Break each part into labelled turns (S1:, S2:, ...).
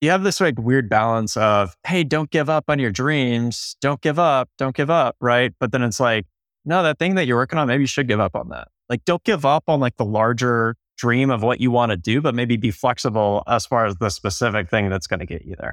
S1: you have this like weird balance of, hey, don't give up on your dreams. Don't give up. Don't give up. Right. But then it's like, no, that thing that you're working on, maybe you should give up on that. Like, don't give up on like the larger dream of what you want to do, but maybe be flexible as far as the specific thing that's going to get you there.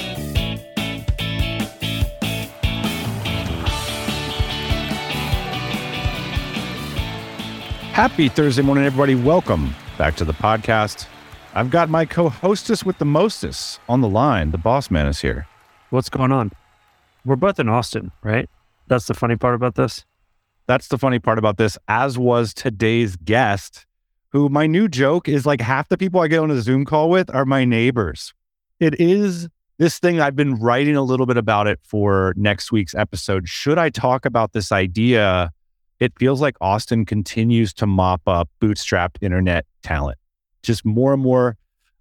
S2: Happy Thursday morning, everybody. Welcome back to the podcast. I've got my co hostess with the mostest on the line. The boss man is here.
S3: What's going on? We're both in Austin, right? That's the funny part about this.
S2: That's the funny part about this, as was today's guest, who my new joke is like half the people I get on a Zoom call with are my neighbors. It is this thing I've been writing a little bit about it for next week's episode. Should I talk about this idea it feels like Austin continues to mop up bootstrapped internet talent. Just more and more.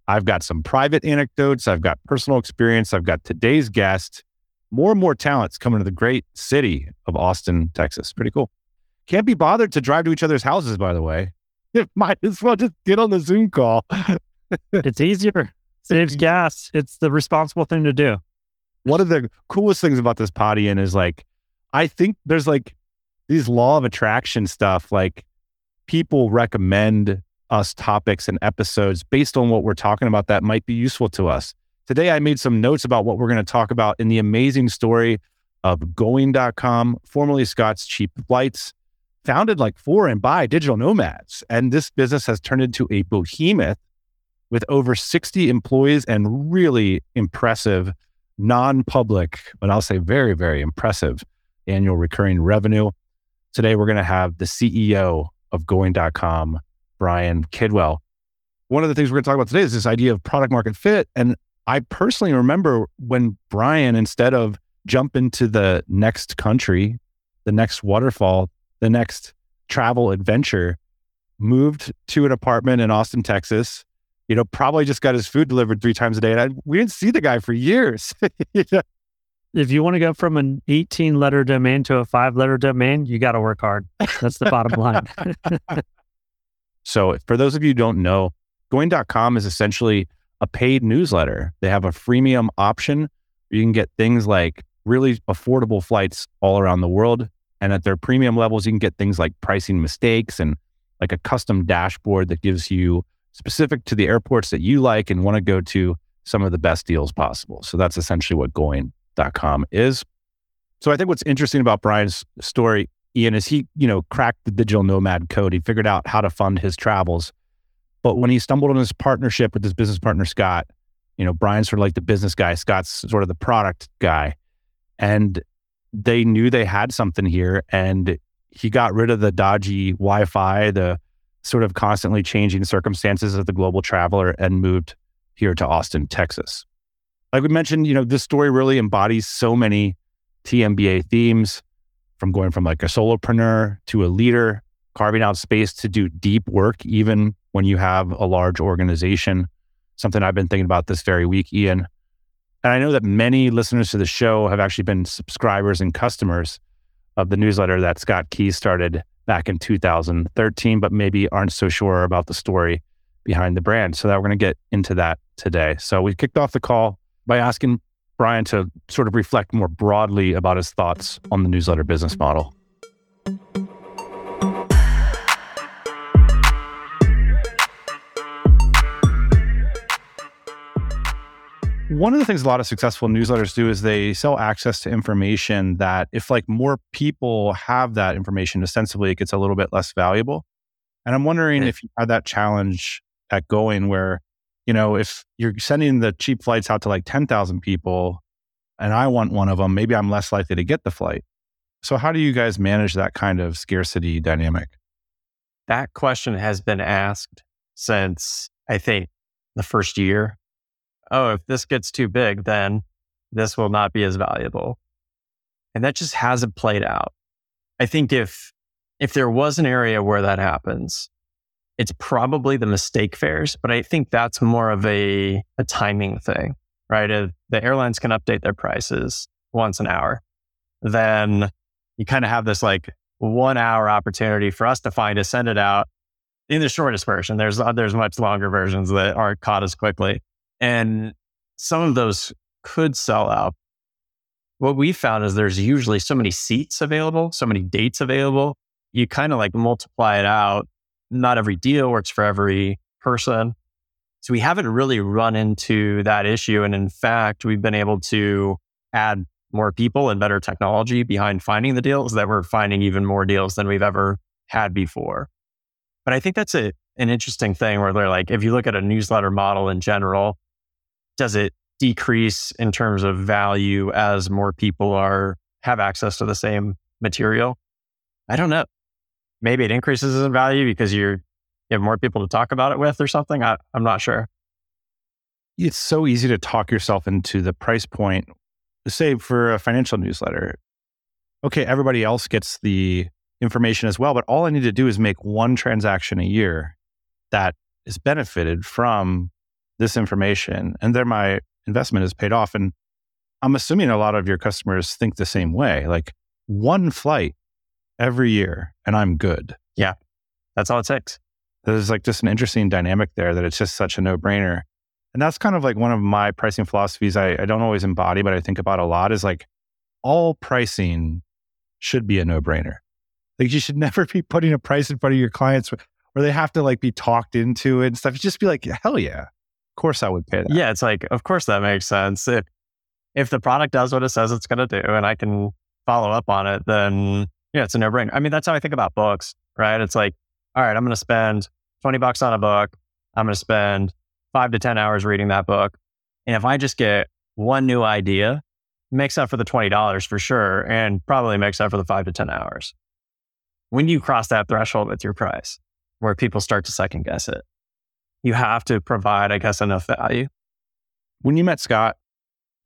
S2: I've got some private anecdotes, I've got personal experience, I've got today's guest. More and more talents coming to the great city of Austin, Texas. Pretty cool. Can't be bothered to drive to each other's houses, by the way. Might as well just get on the Zoom call.
S3: it's easier, saves gas. It's the responsible thing to do.
S2: One of the coolest things about this potty is like, I think there's like these law of attraction stuff, like people recommend us topics and episodes based on what we're talking about that might be useful to us. Today, I made some notes about what we're going to talk about in the amazing story of going.com, formerly Scott's Cheap Flights, founded like for and by digital nomads. And this business has turned into a behemoth with over 60 employees and really impressive non public, but I'll say very, very impressive annual recurring revenue. Today, we're going to have the CEO of going.com, Brian Kidwell. One of the things we're going to talk about today is this idea of product market fit. And I personally remember when Brian, instead of jump into the next country, the next waterfall, the next travel adventure, moved to an apartment in Austin, Texas. You know, probably just got his food delivered three times a day. And I, we didn't see the guy for years.
S3: if you want to go from an 18 letter domain to a five letter domain, you got to work hard. That's the bottom line.
S2: so, for those of you who don't know, going.com is essentially a paid newsletter. They have a freemium option you can get things like really affordable flights all around the world. And at their premium levels, you can get things like pricing mistakes and like a custom dashboard that gives you specific to the airports that you like and want to go to some of the best deals possible. So that's essentially what going is. So I think what's interesting about Brian's story, Ian, is he, you know, cracked the digital nomad code. He figured out how to fund his travels. But when he stumbled on his partnership with his business partner, Scott, you know, Brian's sort of like the business guy, Scott's sort of the product guy. And they knew they had something here. And he got rid of the dodgy Wi Fi, the sort of constantly changing circumstances of the global traveler and moved here to Austin, Texas like we mentioned, you know, this story really embodies so many TMBA themes from going from like a solopreneur to a leader, carving out space to do deep work, even when you have a large organization. Something I've been thinking about this very week, Ian. And I know that many listeners to the show have actually been subscribers and customers of the newsletter that Scott Keyes started back in 2013, but maybe aren't so sure about the story behind the brand. So that we're going to get into that today. So we kicked off the call by asking Brian to sort of reflect more broadly about his thoughts on the newsletter business model. One of the things a lot of successful newsletters do is they sell access to information that if like more people have that information, ostensibly it gets a little bit less valuable. And I'm wondering if you had that challenge at Going where you know, if you're sending the cheap flights out to like 10,000 people and I want one of them, maybe I'm less likely to get the flight. So, how do you guys manage that kind of scarcity dynamic?
S1: That question has been asked since I think the first year. Oh, if this gets too big, then this will not be as valuable. And that just hasn't played out. I think if, if there was an area where that happens, it's probably the mistake fares, but I think that's more of a, a timing thing, right? If the airlines can update their prices once an hour, then you kind of have this like one hour opportunity for us to find it, send it out in the shortest version. There's, uh, there's much longer versions that aren't caught as quickly. And some of those could sell out. What we found is there's usually so many seats available, so many dates available. You kind of like multiply it out not every deal works for every person. So we haven't really run into that issue. And in fact, we've been able to add more people and better technology behind finding the deals that we're finding even more deals than we've ever had before. But I think that's a, an interesting thing where they're like, if you look at a newsletter model in general, does it decrease in terms of value as more people are have access to the same material? I don't know maybe it increases in value because you have more people to talk about it with or something. I, I'm not sure.
S2: It's so easy to talk yourself into the price point, say for a financial newsletter. Okay, everybody else gets the information as well, but all I need to do is make one transaction a year that is benefited from this information. And then my investment is paid off. And I'm assuming a lot of your customers think the same way. Like one flight every year and I'm good.
S1: Yeah. That's all it takes.
S2: There's like just an interesting dynamic there that it's just such a no brainer. And that's kind of like one of my pricing philosophies I, I don't always embody, but I think about a lot is like all pricing should be a no brainer. Like you should never be putting a price in front of your clients where they have to like be talked into it and stuff. You just be like, hell yeah. Of course I would pay that.
S1: Yeah. It's like, of course that makes sense. If, if the product does what it says it's going to do and I can follow up on it, then yeah, it's a no brainer. I mean, that's how I think about books, right? It's like, all right, I'm going to spend 20 bucks on a book. I'm going to spend five to 10 hours reading that book. And if I just get one new idea, makes up for the $20 for sure, and probably makes up for the five to 10 hours. When you cross that threshold with your price, where people start to second guess it, you have to provide, I guess, enough value.
S2: When you met Scott,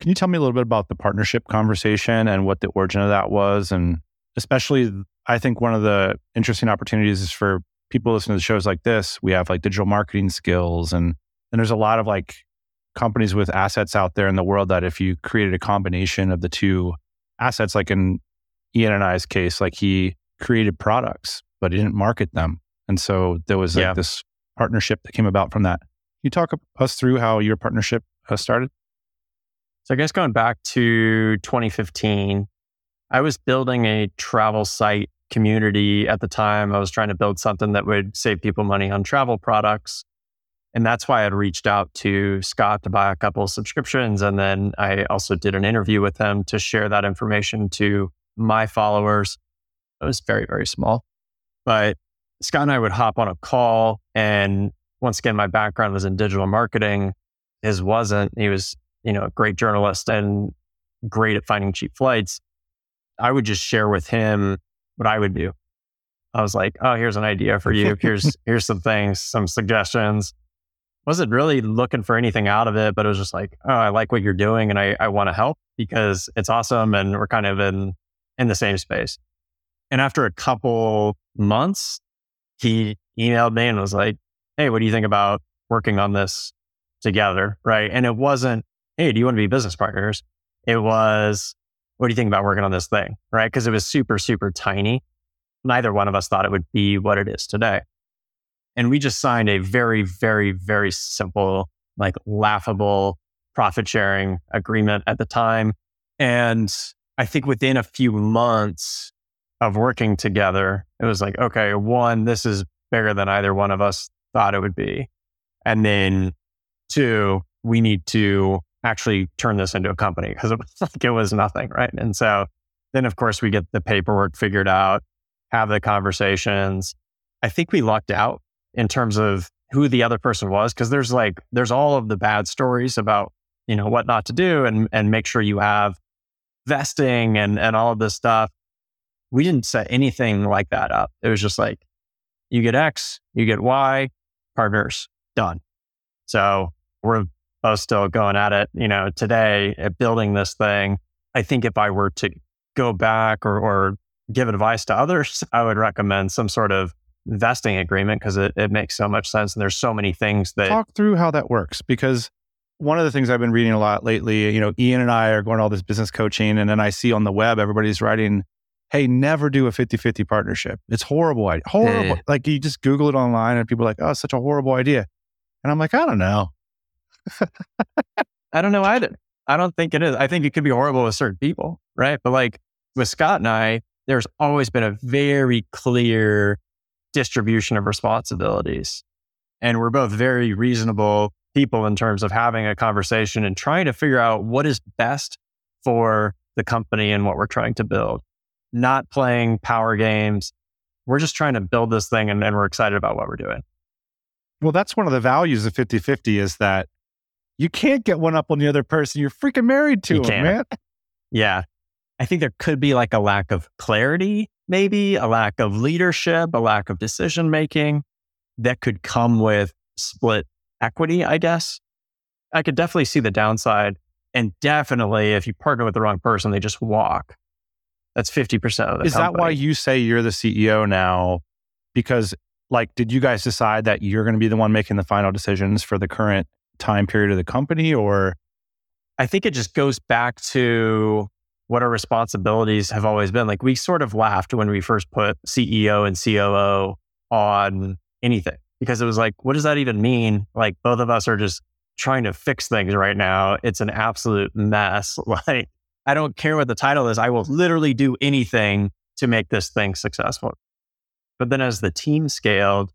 S2: can you tell me a little bit about the partnership conversation and what the origin of that was and especially I think one of the interesting opportunities is for people listening to shows like this. We have like digital marketing skills and and there's a lot of like companies with assets out there in the world that if you created a combination of the two assets, like in Ian and I's case, like he created products, but he didn't market them. And so there was like yeah. this partnership that came about from that. Can you talk us through how your partnership uh, started?
S1: So I guess going back to 2015, I was building a travel site community at the time. I was trying to build something that would save people money on travel products. And that's why I'd reached out to Scott to buy a couple of subscriptions. And then I also did an interview with him to share that information to my followers. It was very, very small. But Scott and I would hop on a call. And once again, my background was in digital marketing. His wasn't. He was, you know, a great journalist and great at finding cheap flights. I would just share with him what I would do. I was like, oh, here's an idea for you. Here's here's some things, some suggestions. Wasn't really looking for anything out of it, but it was just like, oh, I like what you're doing and I, I want to help because it's awesome and we're kind of in in the same space. And after a couple months, he emailed me and was like, Hey, what do you think about working on this together? Right. And it wasn't, Hey, do you want to be business partners? It was, what do you think about working on this thing? Right. Cause it was super, super tiny. Neither one of us thought it would be what it is today. And we just signed a very, very, very simple, like laughable profit sharing agreement at the time. And I think within a few months of working together, it was like, okay, one, this is bigger than either one of us thought it would be. And then two, we need to actually turn this into a company because it was like it was nothing, right? And so then, of course, we get the paperwork figured out, have the conversations. I think we lucked out in terms of who the other person was because there's like there's all of the bad stories about you know what not to do and and make sure you have vesting and and all of this stuff. We didn't set anything like that up. It was just like you get X, you get Y, partners, done. So we're both still going at it, you know, today at building this thing. I think if I were to go back or, or give advice to others, I would recommend some sort of vesting agreement because it, it makes so much sense. And there's so many things that
S2: talk through how that works because one of the things I've been reading a lot lately, you know, Ian and I are going all this business coaching, and then I see on the web everybody's writing, "Hey, never do a 50-50 partnership. It's horrible idea. Horrible.
S1: Hey.
S2: Like you just Google it online, and people are like, "Oh, it's such a horrible idea," and I'm like, I don't know.
S1: I don't know either. I don't think it is. I think it could be horrible with certain people, right? But like with Scott and I, there's always been a very clear distribution of responsibilities. And we're both very reasonable people in terms of having a conversation and trying to figure out what is best for the company and what we're trying to build. Not playing power games. We're just trying to build this thing and, and we're excited about what we're doing.
S2: Well, that's one of the values of 50-50 is that you can't get one up on the other person. You're freaking married to
S1: You
S2: them,
S1: can't.
S2: man.
S1: Yeah. I think there could be like a lack of clarity, maybe a lack of leadership, a lack of decision making that could come with split equity, I guess. I could definitely see the downside. And definitely, if you partner with the wrong person, they just walk. That's 50% of the
S2: Is that why you say you're the CEO now? Because like, did you guys decide that you're going to be the one making the final decisions for the current time period of the company or
S1: I think it just goes back to what our responsibilities have always been. Like we sort of laughed when we first put CEO and COO on anything because it was like, what does that even mean? Like both of us are just trying to fix things right now. It's an absolute mess. Like I don't care what the title is. I will literally do anything to make this thing successful. But then as the team scaled,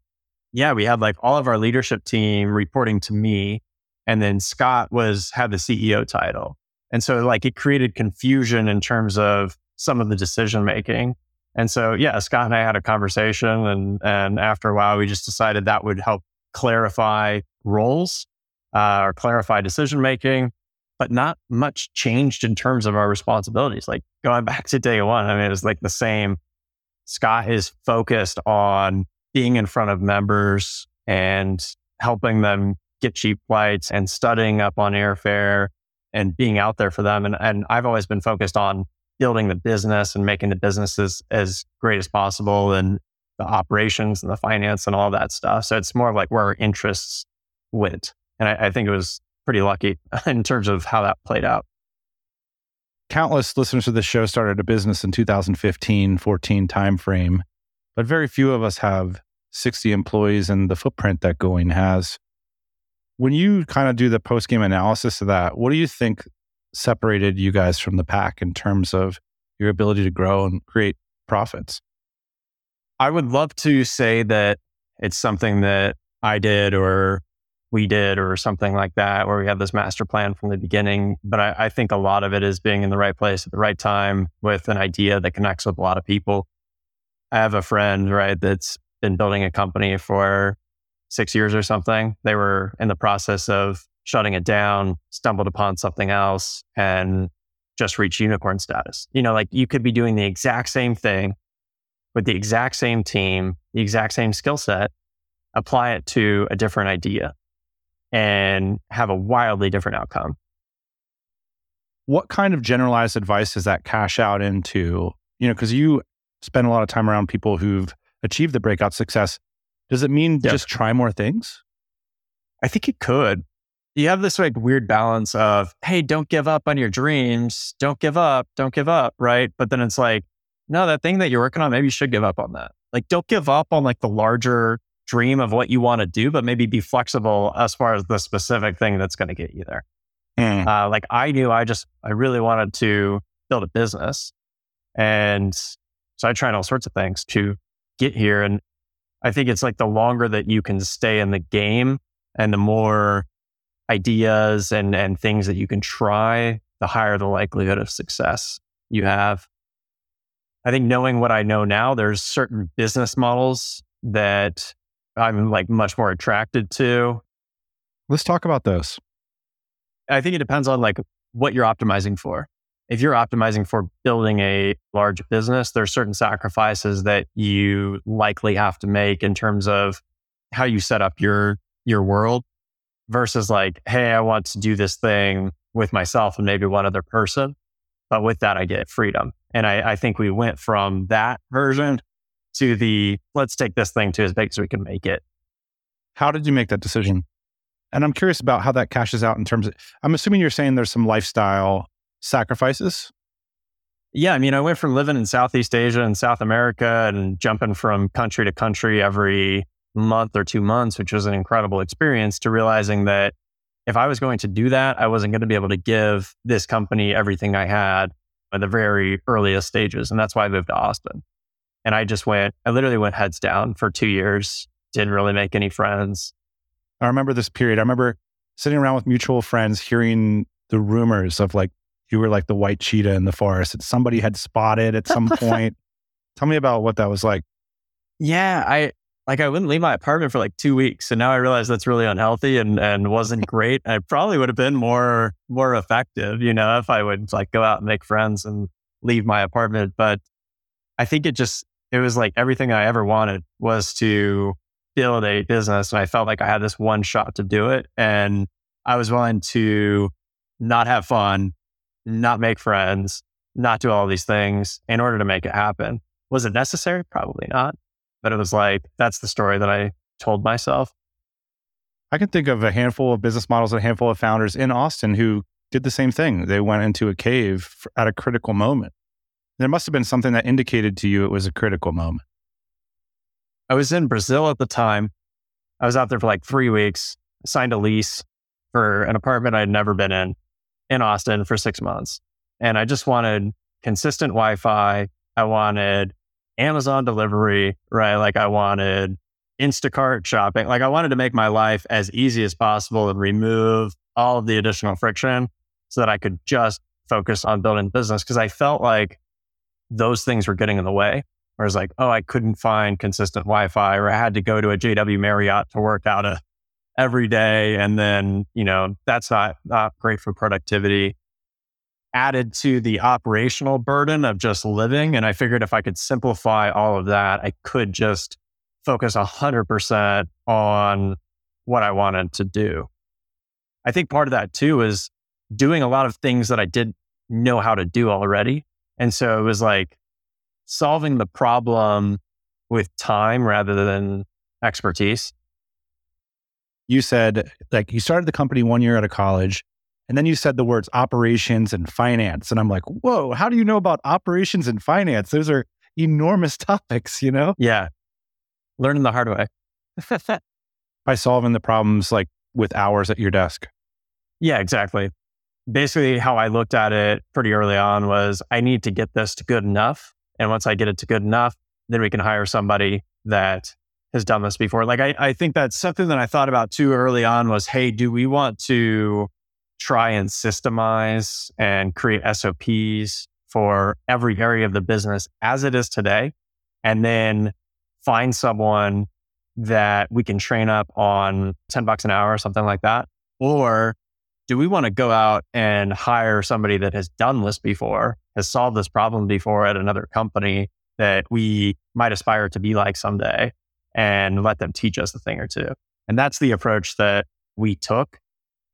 S1: yeah, we had like all of our leadership team reporting to me and then Scott was had the CEO title. And so like it created confusion in terms of some of the decision making. And so yeah, Scott and I had a conversation and and after a while we just decided that would help clarify roles uh, or clarify decision making, but not much changed in terms of our responsibilities. Like going back to day one, I mean, it was like the same. Scott is focused on being in front of members and helping them get cheap flights and studying up on airfare and being out there for them. And, and I've always been focused on building the business and making the business as, as great as possible and the operations and the finance and all that stuff. So it's more of like where our interests went. And I, I think it was pretty lucky in terms of how that played out.
S2: countless listeners to this show started a business in 2015 14 timeframe but very few of us have 60 employees and the footprint that going has when you kind of do the post game analysis of that what do you think separated you guys from the pack in terms of your ability to grow and create profits
S1: I would love to say that it's something that I did or we did or something like that, where we had this master plan from the beginning. But I, I think a lot of it is being in the right place at the right time with an idea that connects with a lot of people. I have a friend, right, that's been building a company for six years or something. They were in the process of shutting it down, stumbled upon something else, and just reached unicorn status. You know, like you could be doing the exact same thing with the exact same team, the exact same skill set, apply it to a different idea and have a wildly different outcome.
S2: what kind of generalized advice does that cash out into you know because you spend a lot of time around people who've achieved the breakout success does it mean
S1: Yep.
S2: just try more things
S1: I think it could. You have this like weird balance of, hey, don't give up on your dreams. Don't give up. Don't give up. Right. But then it's like, no, that thing that you're working on, maybe you should give up on that. Like, don't give up on like the larger dream of what you want to do, but maybe be flexible as far as the specific thing that's going to get you there. Uh, like I knew I just, I really wanted to build a business. And so I tried all sorts of things to get here. And I think it's like the longer that you can stay in the game and the more ideas and, and things that you can try, the higher the likelihood of success you have. I think knowing what I know now, there's certain business models that I'm like much more attracted to
S2: let's talk about those
S1: I think it depends on like what you're optimizing for. If you're optimizing for building a large business, there's certain sacrifices that you likely have to make in terms of how you set up your your world versus like, hey, I want to do this thing with myself and maybe one other person. But with that, I get freedom. And I, I think we went from that version to the let's take this thing to as big as we can make it.
S2: How did you make that decision? And I'm curious about how that cashes out in terms of, I'm assuming you're saying there's some lifestyle sacrifices.
S1: Yeah. I mean, I went from living in Southeast Asia and South America and jumping from country to country every month or two months, which was an incredible experience, to realizing that if I was going to do that, I wasn't going to be able to give this company everything I had at the very earliest stages. And that's why I moved to Austin. And I just went, I literally went heads down for two years, didn't really make any friends.
S2: I remember this period. I remember sitting around with mutual friends, hearing the rumors of like, you were like the white cheetah in the forest that somebody had spotted at some point. Tell me about what that was like.
S1: Yeah, I like I wouldn't leave my apartment for like two weeks. And now I realize that's really unhealthy and, and wasn't great. I probably would have been more more effective, you know, if I would like go out and make friends and leave my apartment. But I think it just it was like everything I ever wanted was to build a business. And I felt like I had this one shot to do it. And I was willing to not have fun, not make friends, not do all these things in order to make it happen. Was it necessary? Probably not. But it was like, that's the story that I told myself.
S2: I can think of a handful of business models, a handful of founders in Austin who did the same thing. They went into a cave at a critical moment. There must have been something that indicated to you it was a critical moment.
S1: I was in Brazil at the time. I was out there for like three weeks, signed a lease for an apartment I'd never been in in Austin for six months. And I just wanted consistent Wi Fi. I wanted Amazon delivery, right? Like I wanted Instacart shopping. Like I wanted to make my life as easy as possible and remove all of the additional friction so that I could just focus on building business because I felt like those things were getting in the way. Where Whereas like, oh, I couldn't find consistent Wi-Fi or I had to go to a JW Marriott to work out a every day. And then, you know, that's not, not great for productivity added to the operational burden of just living. And I figured if I could simplify all of that, I could just focus 100% on what I wanted to do. I think part of that too is doing a lot of things that I didn't know how to do already. And so it was like solving the problem with time rather than expertise.
S2: You said like you started the company one year out of college and then you said the words operations and finance. And I'm like, whoa, how do you know about operations and finance? Those are enormous topics, you know?
S1: Yeah. Learning the hard way.
S2: By solving the problems like with hours at your desk.
S1: Yeah, exactly. Basically, how I looked at it pretty early on was I need to get this to good enough. And once I get it to good enough, then we can hire somebody that has done this before. Like I, I think that's something that I thought about too early on was, hey, do we want to try and systemize and create SOPs for every area of the business as it is today. And then find someone that we can train up on 10 bucks an hour or something like that. Or do we want to go out and hire somebody that has done this before, has solved this problem before at another company that we might aspire to be like someday and let them teach us a thing or two? And that's the approach that we took.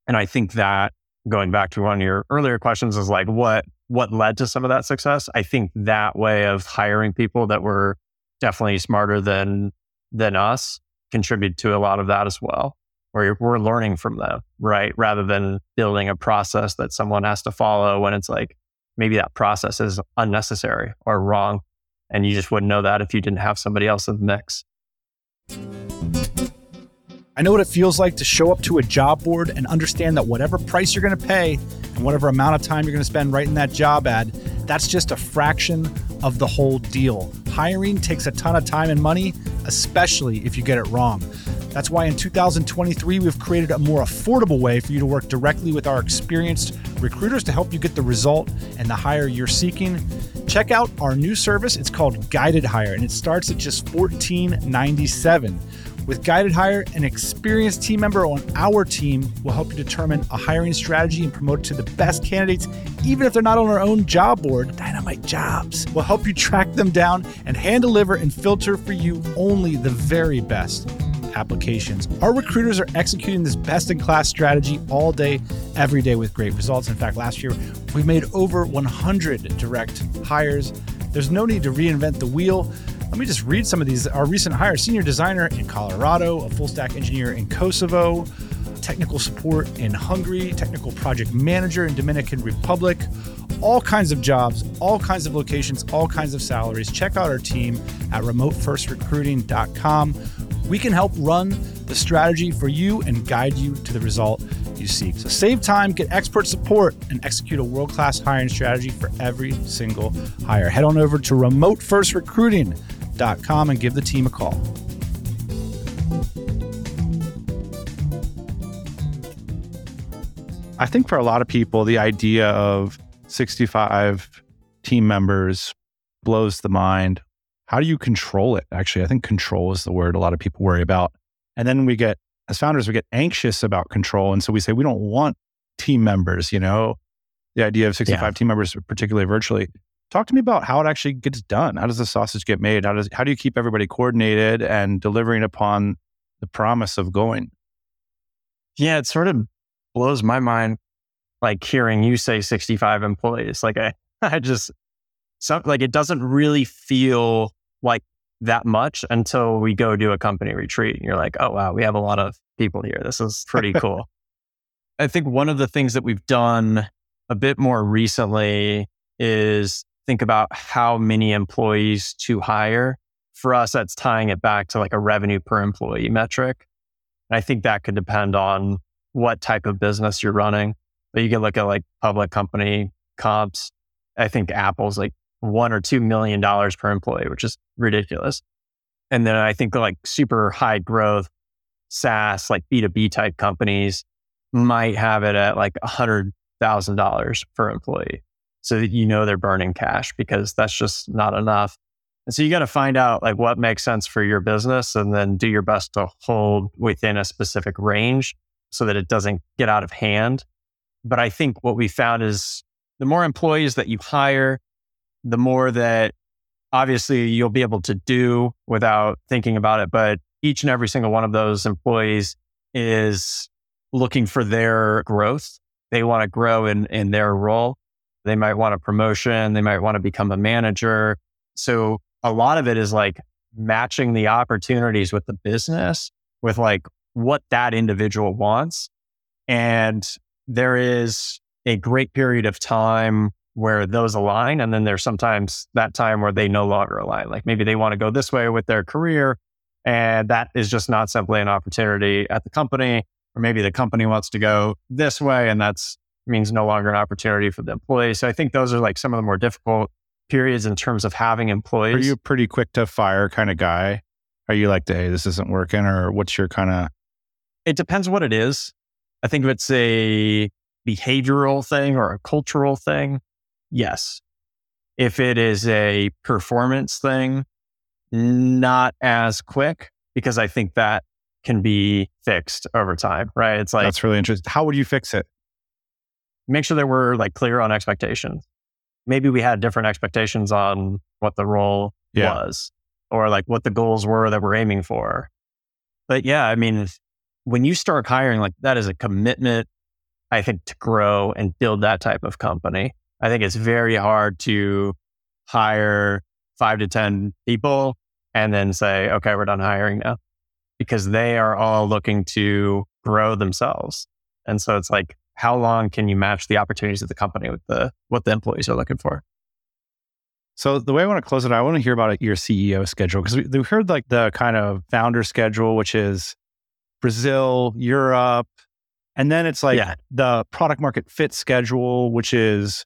S1: And I think that going back to one of your earlier questions is like what what led to some of that success. I think that way of hiring people that were definitely smarter than than us contribute to a lot of that as well. Where we're learning from them, right? Rather than building a process that someone has to follow when it's like maybe that process is unnecessary or wrong. And you just wouldn't know that if you didn't have somebody else in the mix.
S4: I know what it feels like to show up to a job board and understand that whatever price you're going to pay and whatever amount of time you're going to spend writing that job ad, that's just a fraction of the whole deal. Hiring takes a ton of time and money, especially if you get it wrong. That's why in 2023, we've created a more affordable way for you to work directly with our experienced recruiters to help you get the result and the hire you're seeking. Check out our new service. It's called Guided Hire, and it starts at just $14.97. With Guided Hire, an experienced team member on our team will help you determine a hiring strategy and promote to the best candidates, even if they're not on our own job board. Dynamite Jobs will help you track them down and hand deliver and filter for you only the very best. Applications. Our recruiters are executing this best in class strategy all day, every day with great results. In fact, last year we made over 100 direct hires. There's no need to reinvent the wheel. Let me just read some of these. Our recent hire senior designer in Colorado, a full stack engineer in Kosovo, technical support in Hungary, technical project manager in Dominican Republic, all kinds of jobs, all kinds of locations, all kinds of salaries. Check out our team at remotefirstrecruiting.com. We can help run the strategy for you and guide you to the result you seek. So save time, get expert support, and execute a world class hiring strategy for every single hire. Head on over to remotefirstrecruiting.com and give the team a call.
S2: I think for a lot of people, the idea of 65 team members blows the mind. How do you control it? Actually, I think control is the word a lot of people worry about. And then we get, as founders, we get anxious about control. And so we say, we don't want team members, you know, the idea of 65 yeah. team members, particularly virtually. Talk to me about how it actually gets done. How does the sausage get made? How does how do you keep everybody coordinated and delivering upon the promise of going?
S1: Yeah, it sort of blows my mind like hearing you say 65 employees. Like I, I just, some, like it doesn't really feel like that much until we go do a company retreat. And you're like, oh, wow, we have a lot of people here. This is pretty cool. I think one of the things that we've done a bit more recently is think about how many employees to hire. For us, that's tying it back to like a revenue per employee metric. And I think that could depend on what type of business you're running. But you can look at like public company comps. I think Apple's like one or two million dollars per employee, which is ridiculous. And then I think like super high growth SaaS, like B2B type companies might have it at like a hundred thousand dollars per employee. So that you know they're burning cash because that's just not enough. And so you got to find out like what makes sense for your business and then do your best to hold within a specific range so that it doesn't get out of hand. But I think what we found is the more employees that you hire, the more that obviously you'll be able to do without thinking about it. But each and every single one of those employees is looking for their growth. They want to grow in, in their role. They might want a promotion. They might want to become a manager. So a lot of it is like matching the opportunities with the business with like what that individual wants. And there is a great period of time where those align. And then there's sometimes that time where they no longer align. Like maybe they want to go this way with their career. And that is just not simply an opportunity at the company. Or maybe the company wants to go this way and that's means no longer an opportunity for the employee. So I think those are like some of the more difficult periods in terms of having employees.
S2: Are you a pretty quick to fire kind of guy? Are you like, hey, this isn't working? Or what's your kind of
S1: it depends what it is. I think if it's a behavioral thing or a cultural thing, yes. If it is a performance thing, not as quick because I think that can be fixed over time, right? It's like
S2: That's really interesting. How would you fix it?
S1: Make sure that we're like clear on expectations. Maybe we had different expectations on what the role yeah. was or like what the goals were that we're aiming for. But yeah, I mean, when you start hiring, like that is a commitment, I think, to grow and build that type of company. I think it's very hard to hire five to 10 people and then say, okay, we're done hiring now because they are all looking to grow themselves. And so it's like, how long can you match the opportunities of the company with the what the employees are looking for?
S2: So the way I want to close it, I want to hear about your CEO schedule because we, we heard like the kind of founder schedule, which is Brazil, Europe. And then it's like yeah. the product market fit schedule, which is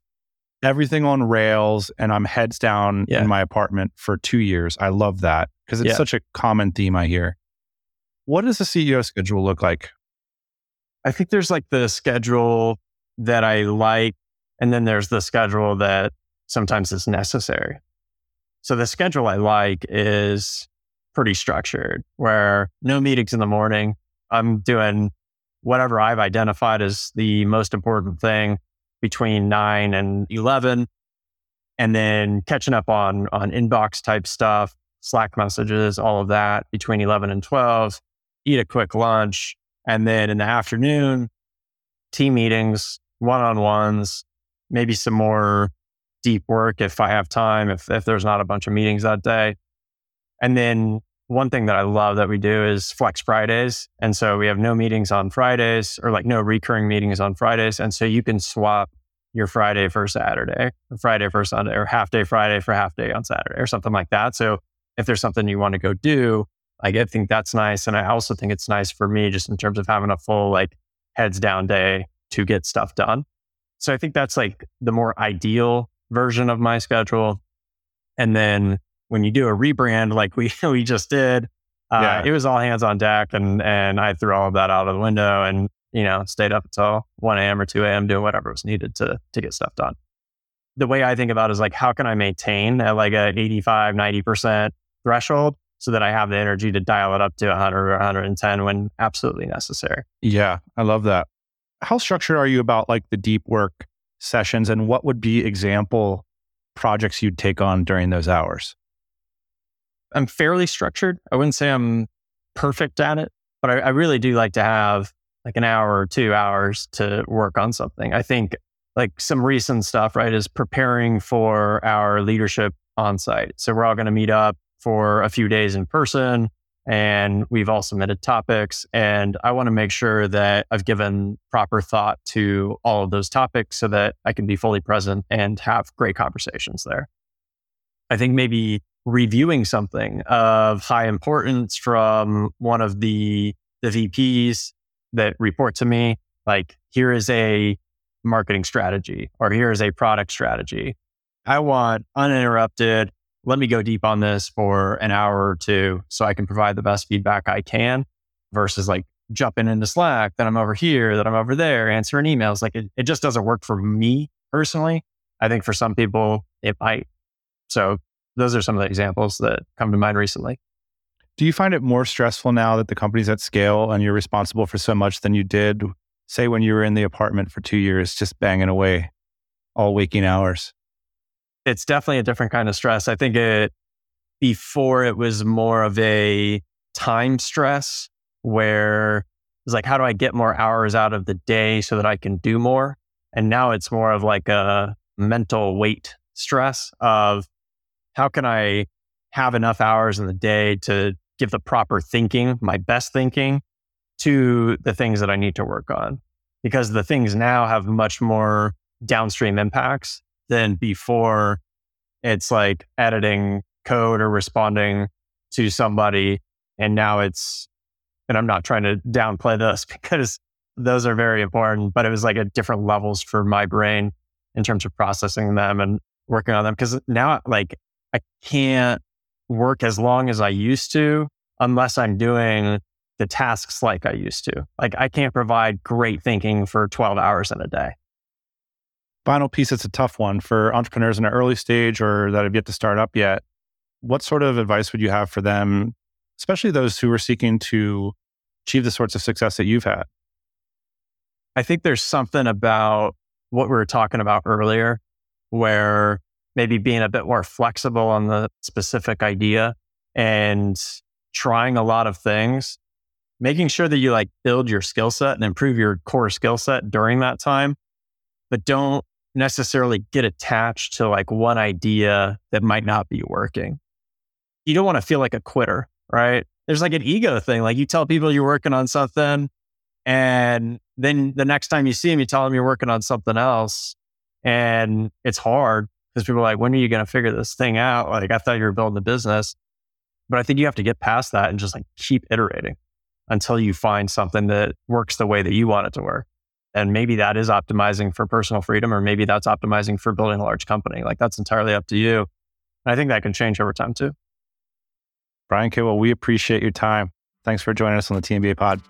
S2: everything on rails. And I'm heads down yeah. in my apartment for two years. I love that because it's yeah. such a common theme I hear. What does the CEO schedule look like?
S1: I think there's like the schedule that I like, and then there's the schedule that sometimes is necessary. So the schedule I like is pretty structured where no meetings in the morning. I'm doing whatever I've identified as the most important thing between nine and 11 and then catching up on, on inbox type stuff, Slack messages, all of that between 11 and 12. eat a quick lunch. And then in the afternoon, team meetings, one on ones, maybe some more deep work if I have time, if, if there's not a bunch of meetings that day. And then one thing that I love that we do is Flex Fridays. And so we have no meetings on Fridays or like no recurring meetings on Fridays. And so you can swap your Friday for Saturday, or Friday for Sunday, or half day Friday for half day on Saturday, or something like that. So if there's something you want to go do, I think that's nice. And I also think it's nice for me just in terms of having a full like heads down day to get stuff done. So I think that's like the more ideal version of my schedule. And then when you do a rebrand like we we just did, uh, yeah. it was all hands on deck, and and I threw all of that out of the window, and you know stayed up until one a.m. or two a.m. doing whatever was needed to to get stuff done. The way I think about it is like, how can I maintain at like a 85, 90 percent threshold so that I have the energy to dial it up to 100 or 110 when absolutely necessary.
S2: Yeah, I love that. How structured are you about like the deep work sessions and what would be example projects you'd take on during those hours?
S1: I'm fairly structured. I wouldn't say I'm perfect at it, but I, I really do like to have like an hour or two hours to work on something. I think like some recent stuff, right, is preparing for our leadership on site. So we're all going to meet up for a few days in person and we've all submitted topics. And I want to make sure that I've given proper thought to all of those topics so that I can be fully present and have great conversations there. I think maybe reviewing something of high importance from one of the, the VPs that report to me, like here is a marketing strategy or here is a product strategy. I want uninterrupted let me go deep on this for an hour or two so I can provide the best feedback I can versus like jumping into Slack, that I'm over here, that I'm over there, answering emails. Like it, it just doesn't work for me personally. I think for some people it might. So those are some of the examples that come to mind recently.
S2: Do you find it more stressful now that the company's at scale and you're responsible for so much than you did, say, when you were in the apartment for two years, just banging away all waking hours?
S1: it's definitely a different kind of stress. I think it before it was more of a time stress where it's like, how do I get more hours out of the day so that I can do more? And now it's more of like a mental weight stress of how can I have enough hours in the day to give the proper thinking, my best thinking to the things that I need to work on? Because the things now have much more downstream impacts than before it's like editing code or responding to somebody. And now it's, and I'm not trying to downplay this because those are very important, but it was like at different levels for my brain in terms of processing them and working on them. Cause now, like, I can't work as long as I used to unless I'm doing the tasks like I used to. Like, I can't provide great thinking for 12 hours in a day.
S2: Final piece it's a tough one for entrepreneurs in an early stage or that have yet to start up yet. What sort of advice would you have for them especially those who are seeking to achieve the sorts of success that you've had?
S1: I think there's something about what we were talking about earlier where maybe being a bit more flexible on the specific idea and trying a lot of things making sure that you like build your skill set and improve your core skill set during that time but don't necessarily get attached to like one idea that might not be working. You don't want to feel like a quitter, right? There's like an ego thing. Like you tell people you're working on something, and then the next time you see them, you tell them you're working on something else. And it's hard because people are like, when are you going to figure this thing out? Like, I thought you were building a business. But I think you have to get past that and just like keep iterating until you find something that works the way that you want it to work. And maybe that is optimizing for personal freedom, or maybe that's optimizing for building a large company. Like that's entirely up to you. And I think that can change over time too.
S2: Brian Kidwell, we appreciate your time. Thanks for joining us on the TMBA pod.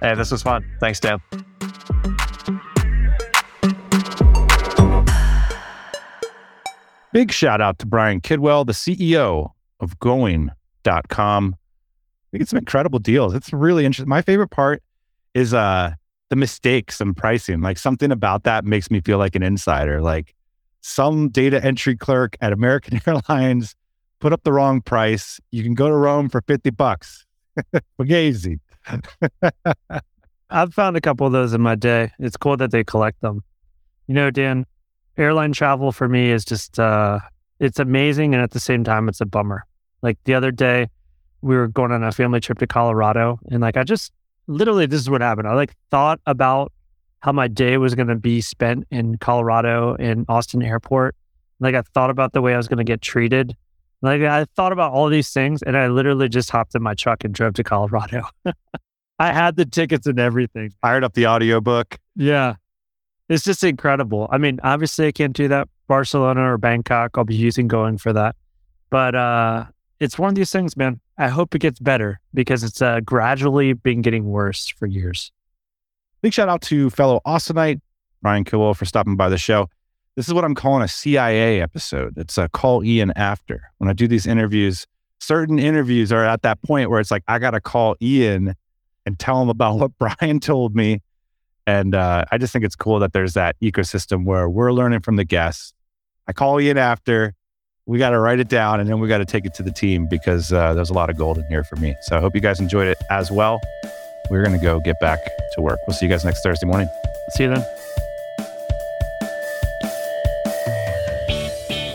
S1: Hey, this was fun. Thanks, Dan.
S2: Big shout out to Brian Kidwell, the CEO of going.com. We get some incredible deals. It's really interesting. My favorite part is uh the mistakes and pricing. Like something about that makes me feel like an insider. Like some data entry clerk at American Airlines put up the wrong price. You can go to Rome for 50 bucks. Fugazi.
S3: I've found a couple of those in my day. It's cool that they collect them. You know, Dan, airline travel for me is just uh it's amazing and at the same time it's a bummer. Like the other day we were going on a family trip to Colorado and like I just literally this is what happened. I like thought about how my day was going to be spent in Colorado in Austin airport. Like I thought about the way I was going to get treated. Like I thought about all these things and I literally just hopped in my truck and drove to Colorado. I had the tickets and everything.
S2: Fired up the audiobook.
S3: Yeah. It's just incredible. I mean, obviously I can't do that Barcelona or Bangkok. I'll be using going for that. But uh it's one of these things, man. I hope it gets better because it's uh, gradually been getting worse for years.
S2: Big shout out to fellow Austinite, Brian Kilwell, for stopping by the show. This is what I'm calling a CIA episode. It's a call Ian after. When I do these interviews, certain interviews are at that point where it's like, I got to call Ian and tell him about what Brian told me. And uh, I just think it's cool that there's that ecosystem where we're learning from the guests. I call you in after. We got to write it down and then we got to take it to the team because uh, there's a lot of gold in here for me. So I hope you guys enjoyed it as well. We're going to go get back to work. We'll see you guys next Thursday morning.
S3: See you then.